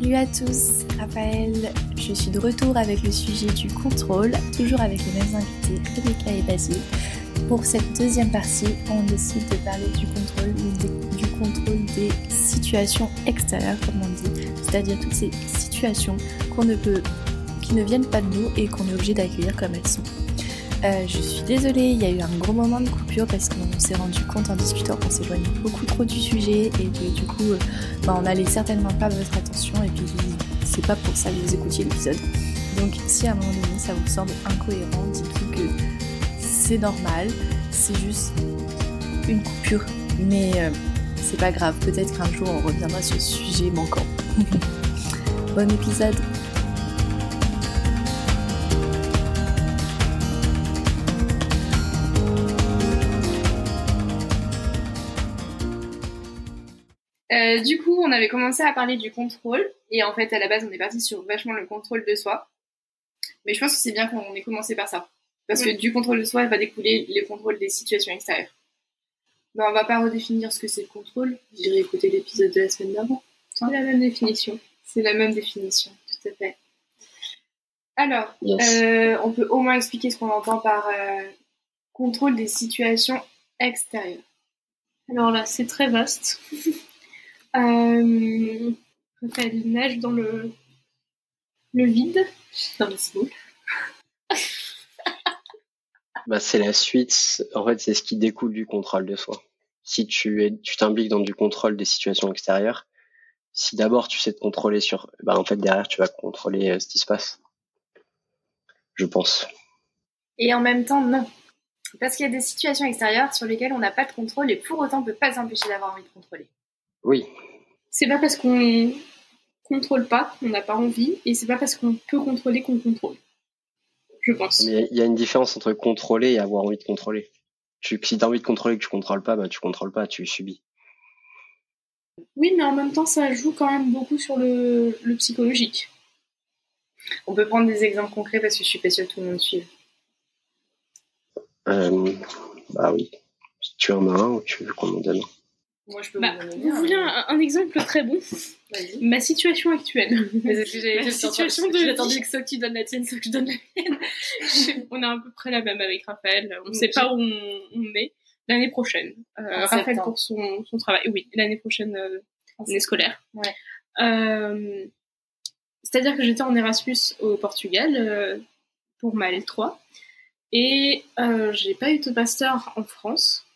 Salut à tous, Raphaël. Je suis de retour avec le sujet du contrôle, toujours avec les mêmes invités, Rebecca et Basile. Pour cette deuxième partie, on décide de parler du contrôle, du contrôle des situations extérieures, comme on dit, c'est-à-dire toutes ces situations qui ne viennent pas de nous et qu'on est obligé d'accueillir comme elles sont. Euh, je suis désolée, il y a eu un gros moment de coupure parce qu'on s'est rendu compte en discutant qu'on s'éloignait beaucoup trop du sujet et que du coup, euh, bah, on n'allait certainement pas votre attention et puis c'est pas pour ça que vous écoutiez l'épisode. Donc si à un moment donné ça vous semble incohérent, dites-vous que c'est normal, c'est juste une coupure, mais euh, c'est pas grave, peut-être qu'un jour on reviendra sur ce sujet manquant. bon épisode Euh, du coup, on avait commencé à parler du contrôle, et en fait, à la base, on est parti sur vachement le contrôle de soi. Mais je pense que c'est bien qu'on ait commencé par ça. Parce que du contrôle de soi, va découler le contrôle des situations extérieures. Ben, on va pas redéfinir ce que c'est le contrôle. J'irai écouter l'épisode de la semaine d'avant. C'est la même définition. C'est la même définition, tout à fait. Alors, euh, on peut au moins expliquer ce qu'on entend par euh, contrôle des situations extérieures. Alors là, c'est très vaste. Euh, Raphaël nage dans le, le vide. Dans le boule. bah, c'est la suite. En fait, c'est ce qui découle du contrôle de soi. Si tu es, tu t'impliques dans du contrôle des situations extérieures, si d'abord tu sais te contrôler sur, bah, en fait, derrière, tu vas contrôler euh, ce qui se passe. Je pense. Et en même temps, non. Parce qu'il y a des situations extérieures sur lesquelles on n'a pas de contrôle et pour autant on peut pas s'empêcher d'avoir envie de contrôler. Oui. C'est pas parce qu'on contrôle pas qu'on n'a pas envie, et c'est pas parce qu'on peut contrôler qu'on contrôle. Je pense. Mais il y a une différence entre contrôler et avoir envie de contrôler. Tu, si tu as envie de contrôler et que tu contrôles pas, bah tu contrôles pas, tu subis. Oui, mais en même temps, ça joue quand même beaucoup sur le, le psychologique. On peut prendre des exemples concrets parce que je suis pas sûre que tout le monde suive. Euh, bah oui. Si tu en as un ou tu veux qu'on en donne moi, je peux bah, vous, voulez un, exemple très bon Ma situation actuelle. Ma situation de. J'attendais que soit tu donnes la tienne, soit que je donne la mienne. on est à peu près la même avec Raphaël. On ne sait pas où on, est. L'année prochaine. Euh, Raphaël pour son, son, travail. Oui, l'année prochaine, euh, année scolaire. Ouais. Euh, C'est-à-dire que j'étais en Erasmus au Portugal euh, pour ma L3. Et j'ai pas eu de master en France.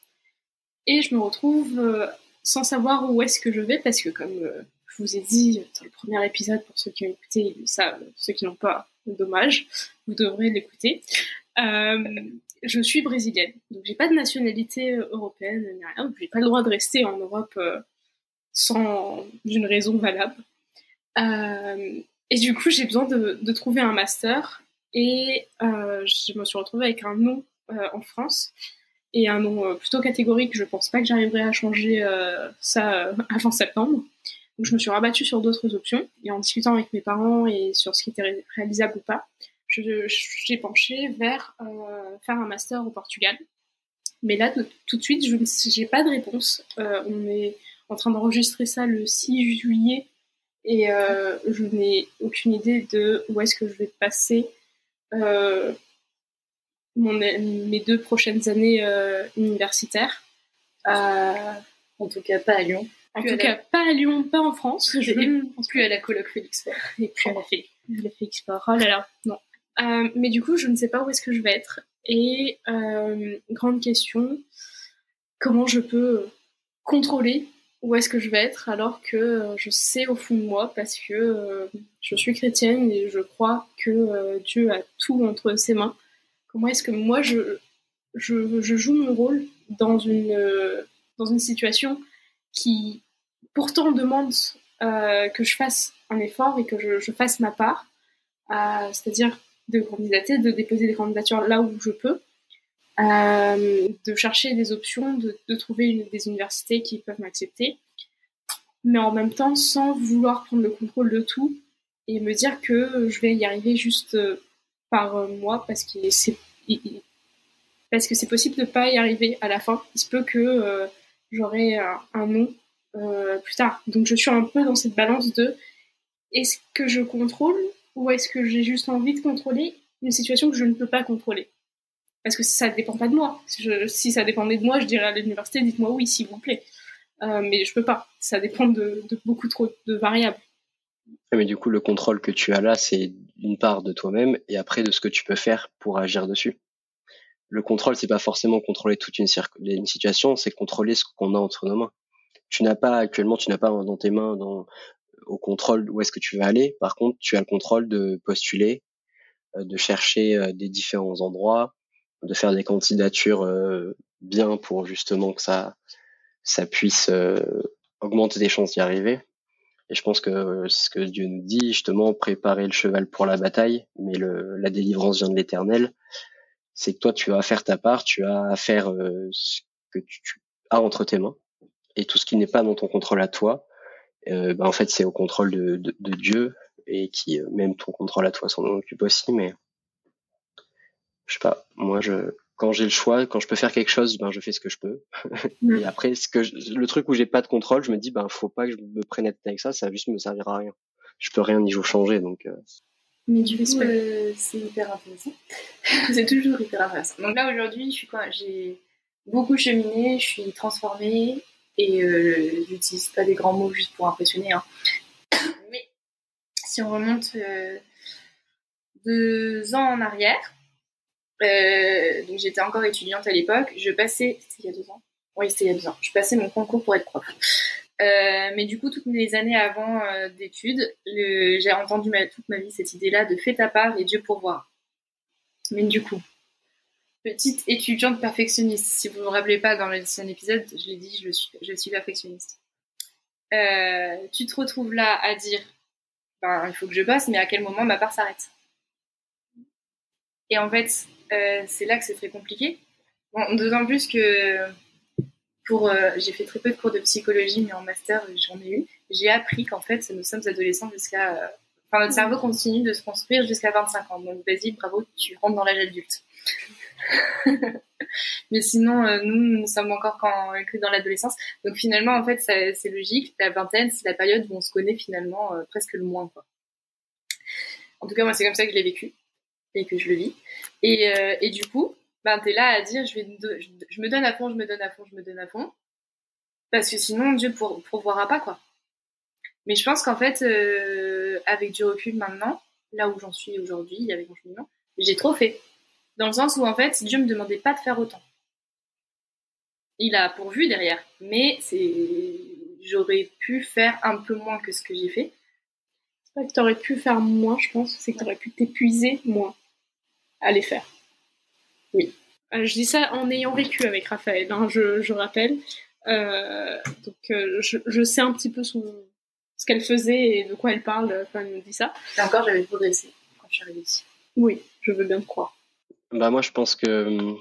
Et je me retrouve sans savoir où est-ce que je vais parce que comme euh, je vous ai dit dans le premier épisode pour ceux qui ont écouté ça ceux qui n'ont pas dommage vous devrez l'écouter. Euh, je suis brésilienne donc j'ai pas de nationalité euh, européenne ni rien j'ai pas le droit de rester en Europe sans une raison valable. Et du coup j'ai besoin de, trouver un master et je me suis retrouvée avec un nom en France et un nom euh, plutôt catégorique. Je pense pas que j'arriverai à changer euh, ça euh, avant septembre. Donc je me suis rabattue sur d'autres options et en discutant avec mes parents et sur ce qui était réalisable ou pas, j'ai penché vers faire un master au Portugal. Mais là, tout de suite, je n'ai pas de réponse. on est en train d'enregistrer ça le 6 juillet et je n'ai aucune idée de où est-ce que je vais passer mon, mes deux prochaines années euh, universitaires. Euh, en tout cas, pas à Lyon. En tout cas, pas à Lyon, pas en France. Je ne pense plus à la coloc Félix Et puis à la Félix, la Félix Oh là là, non. Euh, mais du coup, je ne sais pas où est-ce que je vais être. Et grande question, comment je peux contrôler où est-ce que je vais être alors que je sais au fond de moi parce que je suis chrétienne et je crois que Dieu a tout entre ses mains Comment est-ce que moi je, joue mon rôle dans une, euh, situation qui pourtant demande euh, que je fasse un effort et que je, fasse ma part, euh, c'est-à-dire de candidater, de déposer des candidatures là où je peux, de chercher des options, de, trouver des universités qui peuvent m'accepter, mais en même temps sans vouloir prendre le contrôle de tout et me dire que je vais y arriver juste par euh, moi parce que c'est parce que c'est possible de pas y arriver à la fin. Il se peut que euh, j'aurai un, un, nom euh, plus tard. Donc je suis un peu dans cette balance de est-ce que je contrôle ou est-ce que j'ai juste envie de contrôler une situation que je ne peux pas contrôler? Parce que ça ne dépend pas de moi. Si, ça dépendait de moi, je dirais à l'université, dites-moi oui, s'il vous plaît. Euh, mais je peux pas. Ça dépend de, beaucoup trop de variables. Mais du coup, le contrôle que tu as là, c'est une part de toi-même et après de ce que tu peux faire pour agir dessus. Le contrôle, c'est pas forcément contrôler toute une, une situation, c'est contrôler ce qu'on a entre nos mains. Tu n'as pas actuellement, tu n'as pas dans tes mains dans, au contrôle où est-ce que tu vas aller. Par contre, tu as le contrôle de postuler, euh, de chercher euh, des différents endroits, de faire des candidatures euh, bien pour justement que ça, ça puisse augmenter tes chances d'y arriver. Et je pense que ce que Dieu nous dit, justement, préparer le cheval pour la bataille, mais la délivrance vient de l'Éternel. C'est que toi, tu vas faire ta part, tu as à faire ce que tu, as entre tes mains, et tout ce qui n'est pas dans ton contrôle à toi, euh, bah, en fait, c'est au contrôle de, Dieu et qui euh, même ton contrôle à toi s'en occupe aussi. Mais je sais pas, moi, je quand j'ai le choix, quand je peux faire quelque chose, ben je fais ce que je peux. Mm. et après, ce que le truc où j'ai pas de contrôle, je me dis ben faut pas que je me prenne tête avec ça, ça va juste me servir à rien. Je peux rien y changer, donc. Euh... Mais du coup, euh, c'est hyper intéressant. c'est toujours hyper intéressant. Donc là aujourd'hui, je suis quoi? J'ai beaucoup cheminé, je suis transformée, et euh, j'utilise pas des grands mots juste pour impressionner. Hein. Mais si on remonte euh, deux ans en arrière, euh, donc j'étais encore étudiante à l'époque, je passais, c'était il y a deux ans Oui, c'était il y a deux ans. Je passais mon concours pour être prof. Euh, mais du coup, toutes les années avant euh, d'études, j'ai entendu toute ma vie cette idée-là de fais ta part et Dieu pourvoira. Mais du coup, petite étudiante perfectionniste. Si vous ne me rappelez pas dans l'ancien épisode, je l'ai dit, je, suis, perfectionniste. Tu te retrouves là à dire, ben, il faut que je bosse, mais à quel moment ma part s'arrête? Et en fait, euh, c'est là que c'est très compliqué. Bon, D'autant plus que euh, j'ai fait très peu de cours de psychologie, mais en master, j'en ai eu. J'ai appris qu'en fait, nous sommes adolescents jusqu'à... Enfin, notre cerveau continue de se construire jusqu'à 25 ans. Donc, vas-y, bravo, tu rentres dans l'âge adulte. mais sinon, euh, nous, nous sommes encore quand, que dans l'adolescence. Donc finalement, en fait, c'est logique. La vingtaine, c'est la période où on se connaît finalement presque le moins. Quoi. En tout cas, moi, c'est comme ça que je l'ai vécu et que je le vis. Et, euh, et du coup, ben, tu es là à dire, je, vais, je, me donne à fond, je me donne à fond, je me donne à fond. Parce que sinon, Dieu pour, pourvoira pas, quoi. Mais je pense qu'en fait, avec du recul maintenant, là où j'en suis aujourd'hui, avec mon cheminement, j'ai trop fait dans le sens où en fait Dieu me demandait pas de faire autant. Il a pourvu derrière, mais j'aurais pu faire un peu moins que ce que j'ai fait. C'est pas que tu aurais pu faire moins, je pense, c'est que tu aurais pu t'épuiser moins à les faire. Oui. Euh, je dis ça en ayant vécu avec Raphaël, hein, je, rappelle. Euh, donc euh, je, sais un petit peu ce qu'elle faisait et de quoi elle parle quand elle me dit ça. Et encore, j'avais progressé quand je suis arrivée ici. Oui, je veux bien te croire. Bah moi je pense que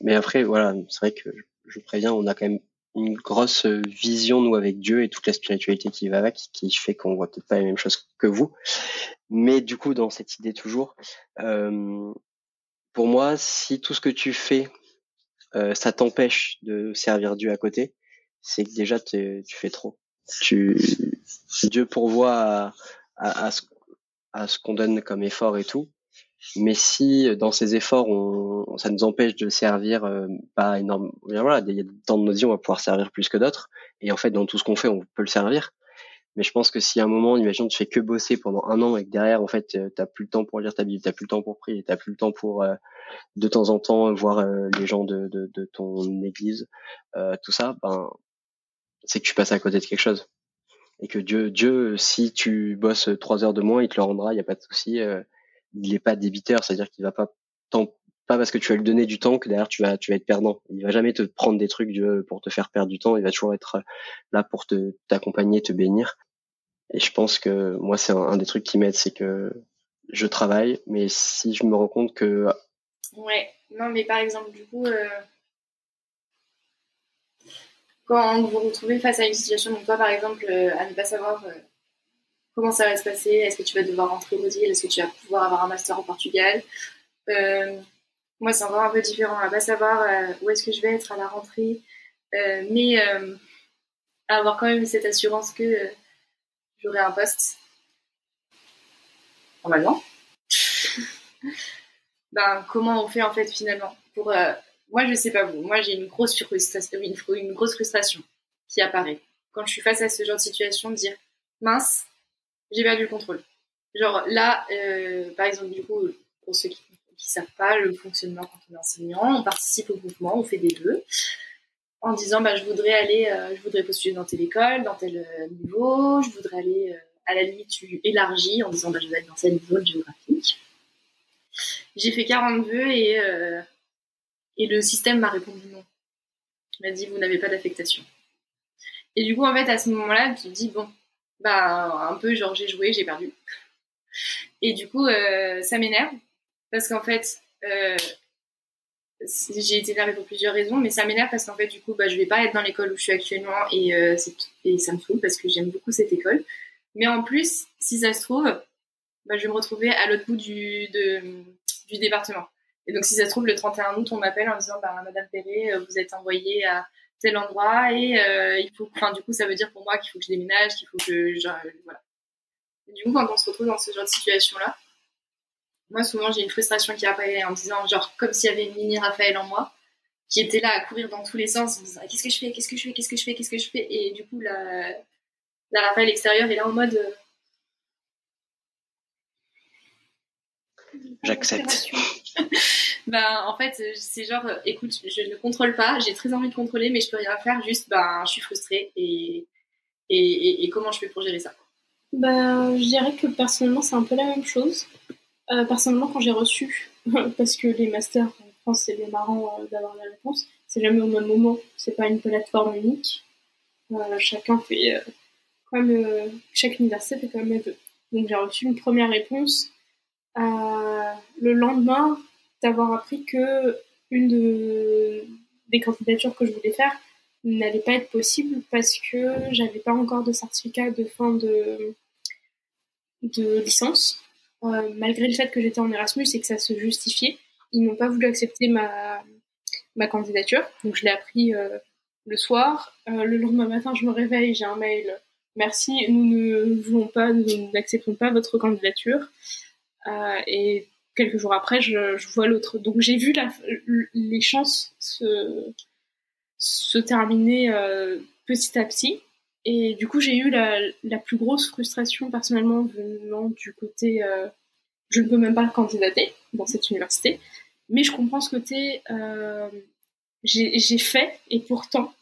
mais après voilà, c'est vrai que je préviens, on a quand même une grosse vision nous avec Dieu et toute la spiritualité qui va avec qui fait qu'on voit peut-être pas la même chose que vous. Mais du coup dans cette idée toujours euh, pour moi si tout ce que tu fais euh, ça t'empêche de servir Dieu à côté, c'est que déjà tu fais trop. Tu Dieu pourvoit à, à, à ce, qu'on donne comme effort et tout, mais si dans ces efforts, on, ça nous empêche de servir euh, pas énorme, voilà, il y a des temps de nos vies, on va pouvoir servir plus que d'autres. Et en fait, dans tout ce qu'on fait, on peut le servir. Mais je pense que si à un moment, imagine, tu fais que bosser pendant un an et que derrière, en fait, euh, t'as plus le temps pour lire ta Bible, t'as plus le temps pour prier, t'as plus le temps pour de temps en temps voir les gens de, de, de ton église, tout ça, ben, c'est que tu passes à côté de quelque chose. Et que Dieu, Dieu, si tu bosses trois heures de moins, il te le rendra, il n'y a pas de souci il n'est pas débiteur, c'est-à-dire qu'il va pas pas parce que tu vas lui donner du temps que derrière tu vas tu vas être perdant. Il va jamais te prendre des trucs pour te faire perdre du temps. Il va toujours être là pour te t'accompagner, te bénir. Et je pense que moi c'est un, des trucs qui m'aide, c'est que je travaille, mais si je me rends compte que ouais, non mais par exemple du coup euh, quand vous vous retrouvez face à une situation, donc toi par exemple euh, à ne pas savoir euh, comment ça va se passer Est-ce que tu vas devoir rentrer au Brésil Est-ce que tu vas pouvoir avoir un master au Portugal euh, Moi, c'est encore un peu différent. À pas savoir euh, où est-ce que je vais être à la rentrée, euh, mais avoir quand même cette assurance que j'aurai un poste. normalement. ben, comment on fait en fait finalement? Pour euh, moi je sais pas vous moi j'ai une grosse frustration une, une, grosse frustration qui apparaît quand je suis face à ce genre de situation de dire mince j'ai perdu le contrôle genre là euh, par exemple du coup pour ceux qui qui savent pas le fonctionnement quand on est enseignant on participe au mouvement on fait des vœux en disant bah je voudrais aller euh, je voudrais postuler dans telle école dans tel niveau je voudrais aller à la limite tu élargis en disant bah je vais aller dans cette zone géographique j'ai fait 40 vœux et, euh, et le système m'a répondu non. Il m'a dit vous n'avez pas d'affectation. Et du coup, en fait, à ce moment-là, tu te dis bon, bah un peu genre j'ai joué, j'ai perdu. Et du coup, euh, ça m'énerve parce qu'en fait, euh, j'ai été énervée pour plusieurs raisons, mais ça m'énerve parce qu'en fait, du coup, bah, je vais pas être dans l'école où je suis actuellement et, et ça me saoule parce que j'aime beaucoup cette école. Mais en plus, si ça se trouve, bah, je vais me retrouver à l'autre bout du, du département. Et donc, si ça se trouve, le 31 août, on m'appelle en disant, bah, Madame Perret, euh, vous êtes envoyée à tel endroit et euh, il faut, enfin, du coup, ça veut dire pour moi qu'il faut que je déménage, qu'il faut que, euh, voilà. Du coup, quand on se retrouve dans ce genre de situation-là, moi, souvent, j'ai une frustration qui apparaît en disant, genre, comme s'il y avait une mini Raphaël en moi, qui était là à courir dans tous les sens en disant, qu'est-ce que je fais, qu'est-ce que je fais, qu'est-ce que je fais, qu'est-ce que je fais, et du coup, la, la Raphaël extérieure est là en mode, J'accepte. ben, en fait, c'est genre, écoute, je ne contrôle pas, j'ai très envie de contrôler, mais je peux rien faire, juste, ben, je suis frustrée et, et, et, comment je fais pour gérer ça? Ben, Je dirais que personnellement, c'est un peu la même chose. Euh, personnellement, quand j'ai reçu, parce que les masters en France, c'est bien marrant euh, d'avoir la réponse, c'est jamais au même moment, c'est pas une plateforme unique. Euh, chacun fait, comme chaque université fait quand même Donc j'ai reçu une première réponse le lendemain d'avoir appris que une de, des candidatures que je voulais faire n'allait pas être possible parce que j'avais pas encore de certificat de fin de licence. Euh, malgré le fait que j'étais en Erasmus et que ça se justifiait, ils n'ont pas voulu accepter ma, candidature. Donc je l'ai appris euh, le soir. le lendemain matin, je me réveille, j'ai un mail. Merci, nous ne voulons pas, nous n'acceptons pas votre candidature. Euh, et quelques jours après, je, vois l'autre. Donc j'ai vu les chances se, terminer euh, petit à petit. Et du coup, j'ai eu la, plus grosse frustration personnellement venant du côté euh, je ne peux même pas candidater dans cette université. Mais je comprends ce côté euh, j'ai fait et pourtant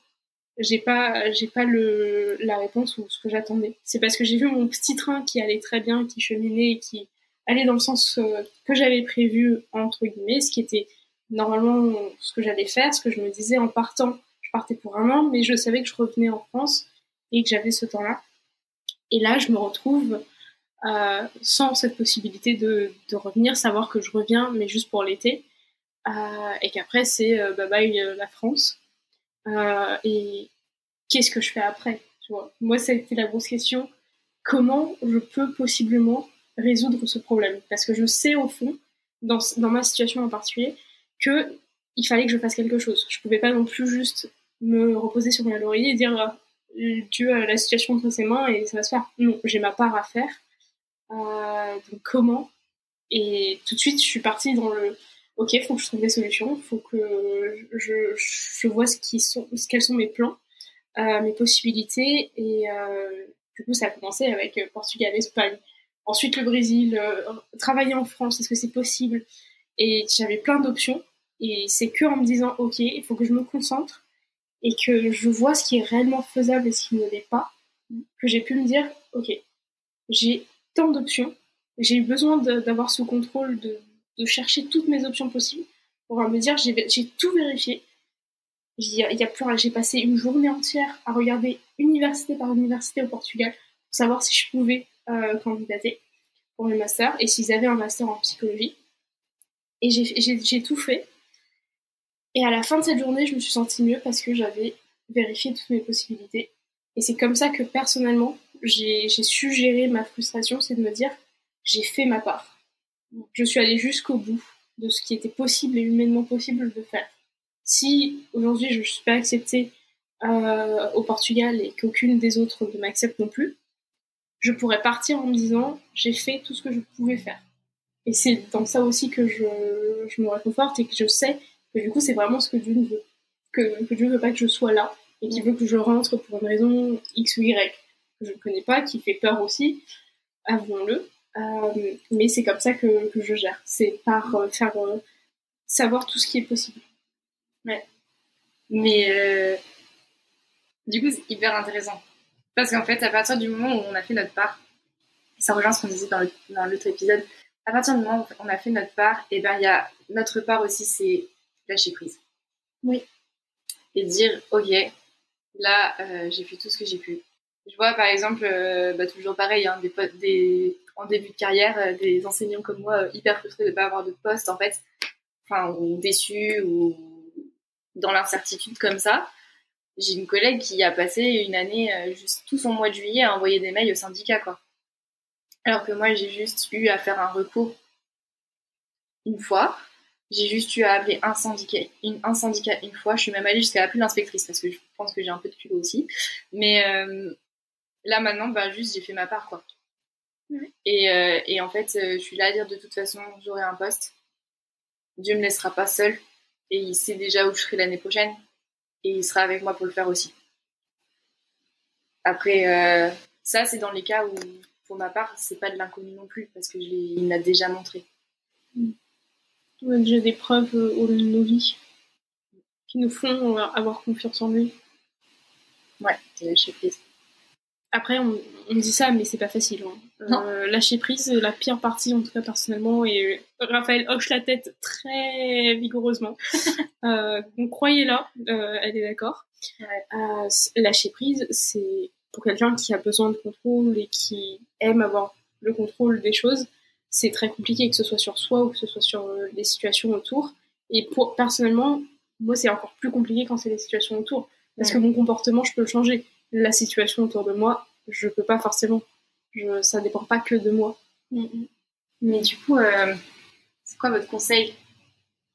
j'ai pas j'ai pas le la réponse ou ce que j'attendais. C'est parce que j'ai vu mon petit train qui allait très bien, qui cheminait et qui aller dans le sens euh, que j'avais prévu, entre guillemets, ce qui était normalement ce que j'allais faire, ce que je me disais en partant. Je partais pour un an, mais je savais que je revenais en France et que j'avais ce temps-là. Et là, je me retrouve euh, sans cette possibilité de, de, revenir, savoir que je reviens, mais juste pour l'été, euh, et qu'après, c'est euh, bye bye la France. Et qu'est-ce que je fais après tu vois? Moi, ça a été la grosse question. Comment je peux possiblement résoudre ce problème? Parce que je sais au fond, dans, dans ma situation en particulier, que il fallait que je fasse quelque chose. Je pouvais pas non plus juste me reposer sur mon laurier et dire euh, Dieu a la situation entre ses mains et ça va se faire. Non, j'ai ma part à faire. Euh, donc comment? Et tout de suite, je suis partie dans le Ok, faut que je trouve des solutions, faut que je, je vois ce qui sont, ce, quels sont mes plans, euh, mes possibilités. Et euh, du coup, ça a commencé avec Portugal, Espagne, Ensuite, le Brésil, travailler en France, est-ce que c'est possible? Et j'avais plein d'options. Et c'est que en me disant, ok, il faut que je me concentre et que je vois ce qui est réellement faisable et ce qui ne l'est pas, que j'ai pu me dire, ok, j'ai tant d'options, j'ai eu besoin d'avoir ce contrôle, de, chercher toutes mes options possibles pour me dire, j'ai tout vérifié. J'ai passé une journée entière à regarder université par université au Portugal pour savoir si je pouvais euh, candidater pour le master et s'ils avaient un master en psychologie. Et j'ai tout fait. Et à la fin de cette journée, je me suis sentie mieux parce que j'avais vérifié toutes mes possibilités. Et c'est comme ça que personnellement, j'ai su gérer ma frustration, c'est de me dire, j'ai fait ma part. Je suis allée jusqu'au bout de ce qui était possible et humainement possible de faire. Si aujourd'hui je ne suis pas acceptée euh, au Portugal et qu'aucune des autres ne m'accepte non plus, je pourrais partir en me disant j'ai fait tout ce que je pouvais faire. Et c'est dans ça aussi que je, je me réconforte et que je sais que du coup c'est vraiment ce que Dieu veut. Que, que Dieu veut pas que je sois là et qu'il veut que je rentre pour une raison X ou Y que je ne connais pas, qui fait peur aussi, avouons-le. Euh, mais c'est comme ça que, que je gère. C'est par euh, faire euh, savoir tout ce qui est possible. Ouais. Mais du coup, c'est hyper intéressant. Parce qu'en fait, à partir du moment où on a fait notre part, ça rejoint ce qu'on disait dans, l'autre épisode, à partir du moment où on a fait notre part, et eh ben il y a notre part aussi, c'est lâcher prise. Oui. Et dire, ok, là, j'ai fait tout ce que j'ai pu. Je vois par exemple, bah, toujours pareil, hein, des, des, en début de carrière, des enseignants comme moi hyper frustrés de ne pas avoir de poste en fait, enfin, ou déçus, ou dans l'incertitude comme ça. J'ai une collègue qui a passé une année, euh, juste tout son mois de juillet, à envoyer des mails au syndicat, quoi. Alors que moi, j'ai juste eu à faire un recours une fois. J'ai juste eu à appeler un syndicat, une, un syndicat une fois. Je suis même allée jusqu'à appeler l'inspectrice parce que je pense que j'ai un peu de culot aussi. Mais euh, là, maintenant, bah, juste, j'ai fait ma part, quoi. Et, euh, et, en fait, je suis là à dire de toute façon, j'aurai un poste. Dieu me laissera pas seul et il sait déjà où je serai l'année prochaine et il sera avec moi pour le faire aussi. Après, euh, ça c'est dans les cas où, pour ma part, c'est pas de l'inconnu non plus parce que il m'a déjà montré. On a déjà des preuves au long de nos vies qui nous font avoir confiance en lui. Ouais, lâcher prise. Après, on, dit ça, mais c'est pas facile. Hein. Euh, lâcher prise, la pire partie, en tout cas personnellement, et Raphaël hoche la tête très vigoureusement. euh, donc croyez-la, euh, elle est d'accord. Euh, lâcher prise, c'est pour quelqu'un qui a besoin de contrôle et qui aime avoir le contrôle des choses, c'est très compliqué, que ce soit sur soi ou que ce soit sur euh, les situations autour. Et pour personnellement, moi, c'est encore plus compliqué quand c'est les situations autour, parce que mon comportement, je peux le changer la situation autour de moi, je peux pas forcément. Je, ça dépend pas que de moi. Mm, mm. Mais du coup, euh, c'est quoi votre conseil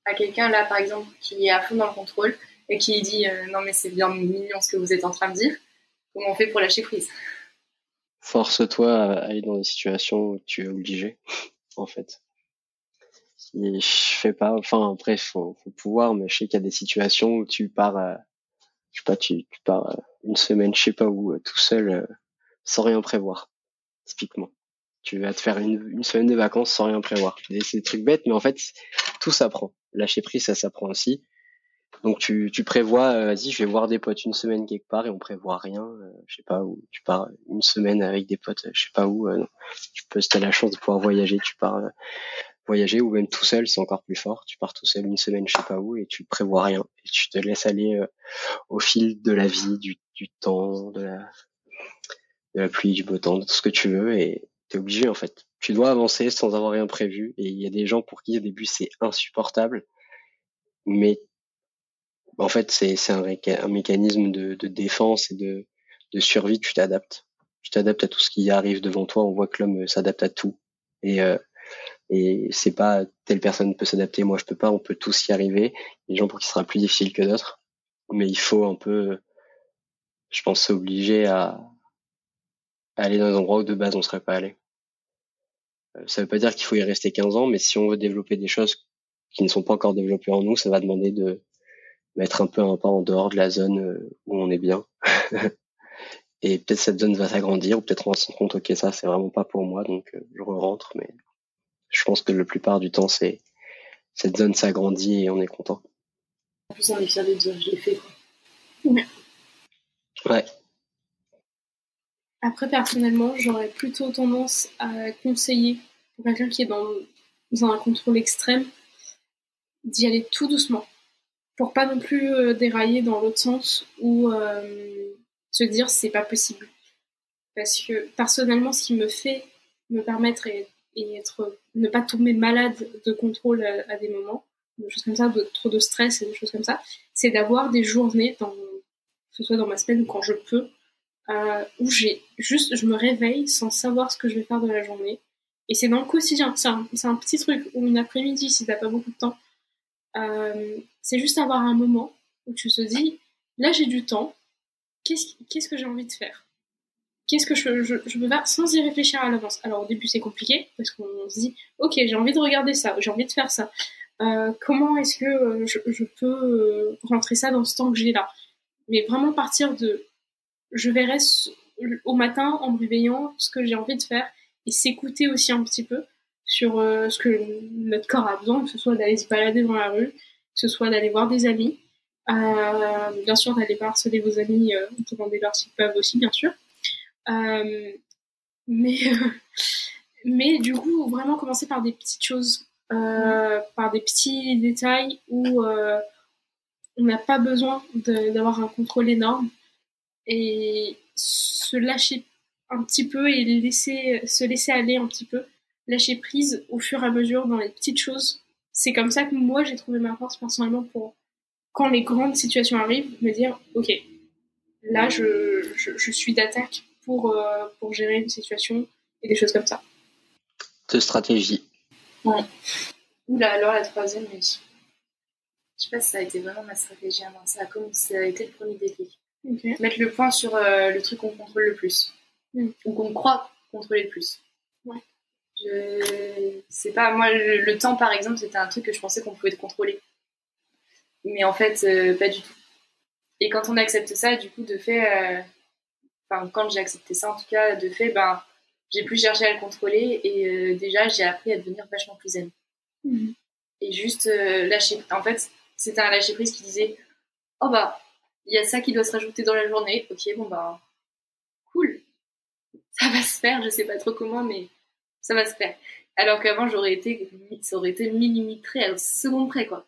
à quelqu'un là, par exemple, qui est à fond dans le contrôle et qui dit euh, non mais c'est bien mignon ce que vous êtes en train de dire. Comment on fait pour lâcher prise? Force-toi à aller dans des situations où tu es obligé, en fait. je fais pas, enfin après faut, faut pouvoir, mais je sais qu'il y a des situations où tu pars, à, je sais pas, tu, tu pars euh, une semaine, je sais pas où, euh, tout seul, euh, sans rien prévoir, typiquement. Tu vas te faire une, une semaine de vacances sans rien prévoir. C'est des trucs bêtes, mais en fait, tout s'apprend. Lâcher prise, ça s'apprend aussi. Donc tu, tu prévois, vas-y, je vais voir des potes une semaine quelque part et on prévoit rien. je sais pas où. Tu pars une semaine avec des potes, je sais pas où. tu peux, si t'as la chance de pouvoir voyager, tu pars voyager ou même tout seul, c'est encore plus fort. Tu pars tout seul une semaine, je sais pas où, et tu prévois rien. Et tu te laisses aller euh, au fil de la vie, du, du temps, de la, de la pluie, du beau temps, de tout ce que tu veux, et t'es obligé en fait. Tu dois avancer sans avoir rien prévu. Et il y a des gens pour qui au début c'est insupportable, mais en fait c'est un, un, mécanisme de, de défense et de, de survie. Tu t'adaptes. Tu t'adaptes à tout ce qui arrive devant toi. On voit que l'homme s'adapte à tout. Et euh, et c'est pas telle personne peut s'adapter, moi je peux pas, on peut tous y arriver. Il y a des gens pour qui ce sera plus difficile que d'autres, mais il faut un peu, je pense, s'obliger à, aller dans un endroit où de base on serait pas allé. Euh, ça veut pas dire qu'il faut y rester 15 ans, mais si on veut développer des choses qui ne sont pas encore développées en nous, ça va demander de mettre un peu un pas en dehors de la zone euh, où on est bien. et peut-être cette zone va s'agrandir, ou peut-être on va se rendre compte, ok, ça c'est vraiment pas pour moi, donc euh, je re-rentre, mais je pense que la plupart du temps, c'est cette zone s'agrandit et on est content. En plus, on est fiers de dire je l'ai fait. Ouais. Après, personnellement, j'aurais plutôt tendance à conseiller pour quelqu'un qui est dans, un contrôle extrême d'y aller tout doucement pour pas non plus euh, dérailler dans l'autre sens ou euh, se dire c'est pas possible. Parce que personnellement, ce qui me fait me permettre et être, ne pas tomber malade de contrôle à, des moments, des choses comme ça, de, trop de stress et des choses comme ça, c'est d'avoir des journées, dans, que ce soit dans ma semaine ou quand je peux, euh, où j'ai juste, je me réveille sans savoir ce que je vais faire de la journée. Et c'est dans le quotidien, c'est un, un, petit truc, ou une après-midi si t'as pas beaucoup de temps. C'est juste avoir un moment où tu te dis, là j'ai du temps, qu'est-ce, que j'ai envie de faire? Qu'est-ce que je, peux faire sans y réfléchir à l'avance? Alors au début c'est compliqué parce qu'on se dit ok j'ai envie de regarder ça, j'ai envie de faire ça. Euh, comment est-ce que euh, je, peux euh, rentrer ça dans ce temps que j'ai là? Mais vraiment partir de je verrai au matin en me réveillant ce que j'ai envie de faire et s'écouter aussi un petit peu sur ce que notre corps a besoin, que ce soit d'aller se balader dans la rue, ce soit d'aller voir des amis, euh, bien sûr d'aller harceler vos amis, euh, demandez-leur s'ils peuvent aussi bien sûr. Euh, mais, mais du coup, vraiment commencer par des petites choses, euh, par des petits détails où on n'a pas besoin d'avoir un contrôle énorme et se lâcher un petit peu et laisser, se laisser aller un petit peu, lâcher prise au fur et à mesure dans les petites choses. C'est comme ça que moi j'ai trouvé ma force personnellement pour quand les grandes situations arrivent, me dire ok, là je, je, je suis d'attaque pour, euh, pour gérer une situation et des choses comme ça. De stratégie. Ouais. Oula, alors la troisième, mais je... je sais pas si ça a été vraiment ma stratégie avant. Ça a, comme... ça a été le premier déclic. Okay. Mettre le point sur euh, le truc qu'on contrôle le plus. Mm. Ou qu'on croit contrôler le plus. Je sais pas, moi le, le temps par exemple, c'était un truc que je pensais qu'on pouvait contrôler. Mais en fait, euh, pas du tout. Et quand on accepte ça, du coup, de fait, euh, enfin, quand j'ai accepté ça, en tout cas, de fait, ben, j'ai plus cherché à le contrôler et euh, déjà, j'ai appris à devenir vachement plus zen. Mm. Et juste lâcher. En fait, c'était un lâcher prise qui disait, oh bah, il y a ça qui doit se rajouter dans la journée. Ok, bon bah, cool. Ça va se faire. Je sais pas trop comment, mais ça va se faire. Alors qu'avant, j'aurais été, ça aurait été millimétré à la seconde près, quoi.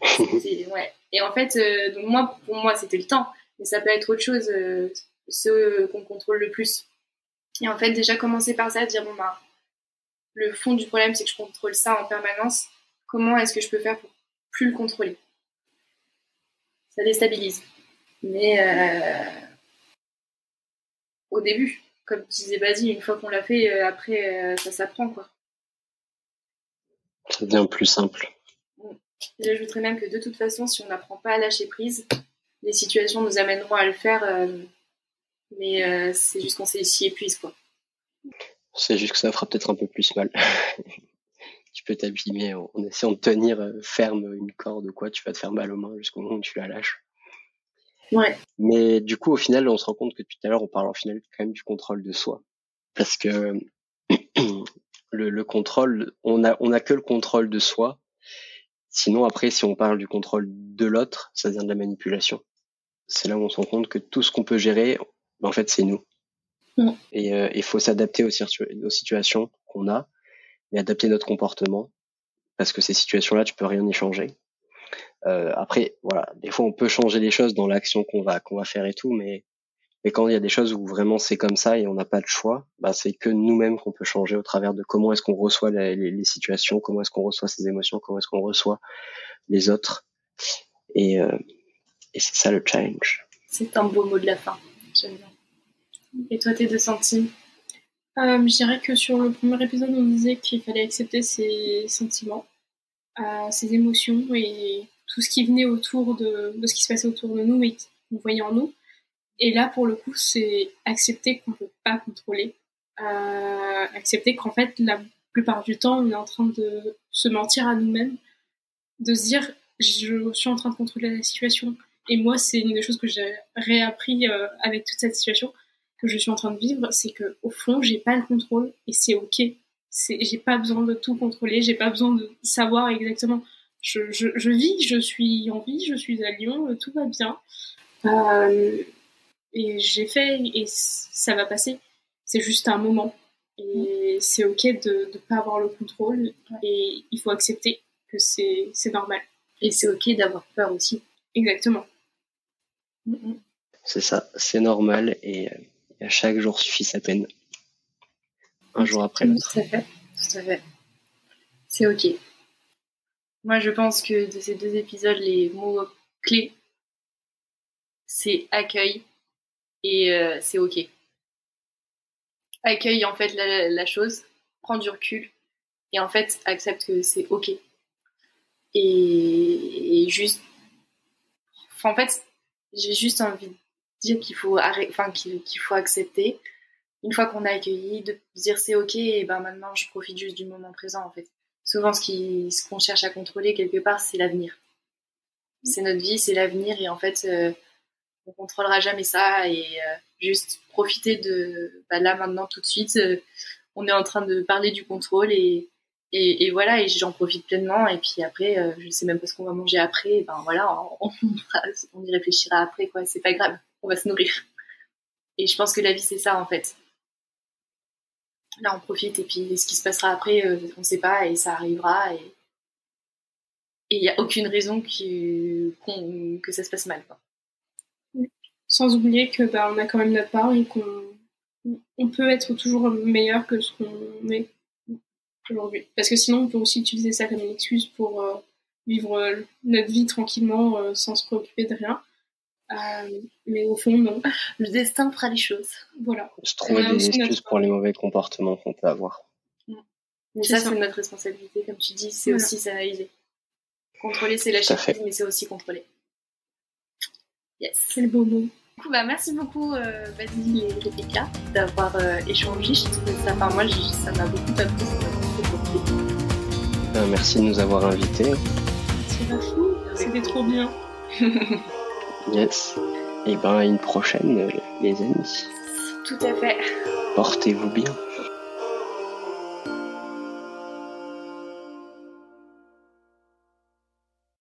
ouais. Et en fait, euh, donc moi, pour moi, c'était le temps, mais ça peut être autre chose, euh, ce qu'on contrôle le plus. Et en fait, déjà commencer par ça, dire bon bah, le fond du problème, c'est que je contrôle ça en permanence. Comment est-ce que je peux faire pour plus le contrôler? Ça déstabilise. Mais euh, au début, comme disait Basile, une fois qu'on l'a fait, euh, après, euh, ça s'apprend quoi. Ça devient plus simple. J'ajouterais même que de toute façon, si on n'apprend pas à lâcher prise, les situations nous amèneront à le faire, euh, mais euh, c'est juste qu'on s'y épuise, quoi. C'est juste que ça fera peut-être un peu plus mal. tu peux t'abîmer en, en, essayant de tenir ferme une corde ou quoi, tu vas te faire mal aux mains jusqu'au moment où tu la lâches. Ouais. Mais du coup, au final, on se rend compte que tout à l'heure, on parle en final quand même du contrôle de soi. Parce que le, le contrôle, on a, on a que le contrôle de soi, Sinon, après, si on parle du contrôle de l'autre, ça vient de la manipulation. C'est là où on se rend compte que tout ce qu'on peut gérer, ben, en fait, c'est nous. Mm. Et il euh, faut s'adapter aux, aux, situations qu'on a, et adapter notre comportement, parce que ces situations-là, tu peux rien y changer. Euh, après, voilà, des fois, on peut changer les choses dans l'action qu'on va qu'on va faire et tout, mais mais quand il y a des choses où vraiment c'est comme ça et on n'a pas de choix, bah c'est que nous-mêmes qu'on peut changer au travers de comment est-ce qu'on reçoit les, les, les, situations, comment est-ce qu'on reçoit ses émotions, comment est-ce qu'on reçoit les autres. Et, euh, et c'est ça le challenge. C'est un beau mot de la fin. J'aime bien. Et toi, tes deux centimes euh, Je dirais que sur le premier épisode, on disait qu'il fallait accepter ses sentiments, euh, ses émotions et tout ce qui venait autour de, ce qui se passait autour de nous et qu'on voyait en nous. Et là, pour le coup, c'est accepter qu'on ne peut pas contrôler. Euh, accepter qu'en fait, la plupart du temps, on est en train de se mentir à nous-mêmes, de se dire, je suis en train de contrôler la situation. Et moi, c'est une des choses que j'ai réappris euh, avec toute cette situation que je suis en train de vivre, c'est que au fond, j'ai pas le contrôle et c'est ok. C'est, j'ai pas besoin de tout contrôler, j'ai pas besoin de savoir exactement. Je, je, je vis, je suis en vie, je suis à Lyon, tout va bien. Euh, et j'ai fait et ça va passer. C'est juste un moment. Et c'est ok de ne pas avoir le contrôle et il faut accepter que c'est normal. Et c'est ok d'avoir peur aussi. Exactement. C'est ça, c'est normal et à chaque jour suffit sa peine. Un jour après l'autre. Tout à fait, tout à fait. C'est ok. Moi, je pense que de ces deux épisodes, les mots clés, c'est accueil et euh, c'est ok. Accueille en fait la, chose, prends du recul et en fait accepte que c'est ok. Et, juste, en fait, j'ai juste envie de dire qu'il faut enfin qu'il faut accepter une fois qu'on a accueilli, de dire c'est ok, et ben maintenant je profite juste du moment présent en fait. Souvent, ce qu'on cherche à contrôler quelque part, c'est l'avenir. C'est notre vie, c'est l'avenir, et en fait, euh, on contrôlera jamais ça, et euh, juste profiter de, bah, là maintenant tout de suite, euh, on est en train de parler du contrôle et voilà, et j'en profite pleinement. Et puis après, euh, je sais même pas ce qu'on va manger après. Et ben voilà, on, on, y réfléchira après, quoi. C'est pas grave, on va se nourrir. Et je pense que la vie, c'est ça, en fait. Là, on profite, et puis ce qui se passera après, euh, on sait pas, et ça arrivera. Et il n'y a aucune raison qu que ça se passe mal, quoi. Sans oublier que bah, on a quand même notre part et qu'on on peut être toujours meilleur que ce qu'on est aujourd'hui. Parce que sinon, on peut aussi utiliser ça comme une excuse pour euh, vivre euh, notre vie tranquillement sans se préoccuper de rien. Mais au fond, non. Le destin fera les choses. Voilà. Se trouver des excuses pour les mauvais comportements qu'on peut avoir. Mais ça, c'est notre responsabilité, comme tu dis, c'est voilà. aussi s'analyser. Contrôler, c'est lâcher prise, mais c'est aussi contrôler. Yes. Quel beau mot. Du coup, bah, merci beaucoup, euh, Basile et Rebecca, d'avoir euh, échangé. Je trouve ça, enfin, moi, ça m'a beaucoup appris. Ben, merci de nous avoir invités. C'est pas fou, c'était trop bien. yes. Et ben, à une prochaine, les amis. Tout à fait. Portez-vous bien.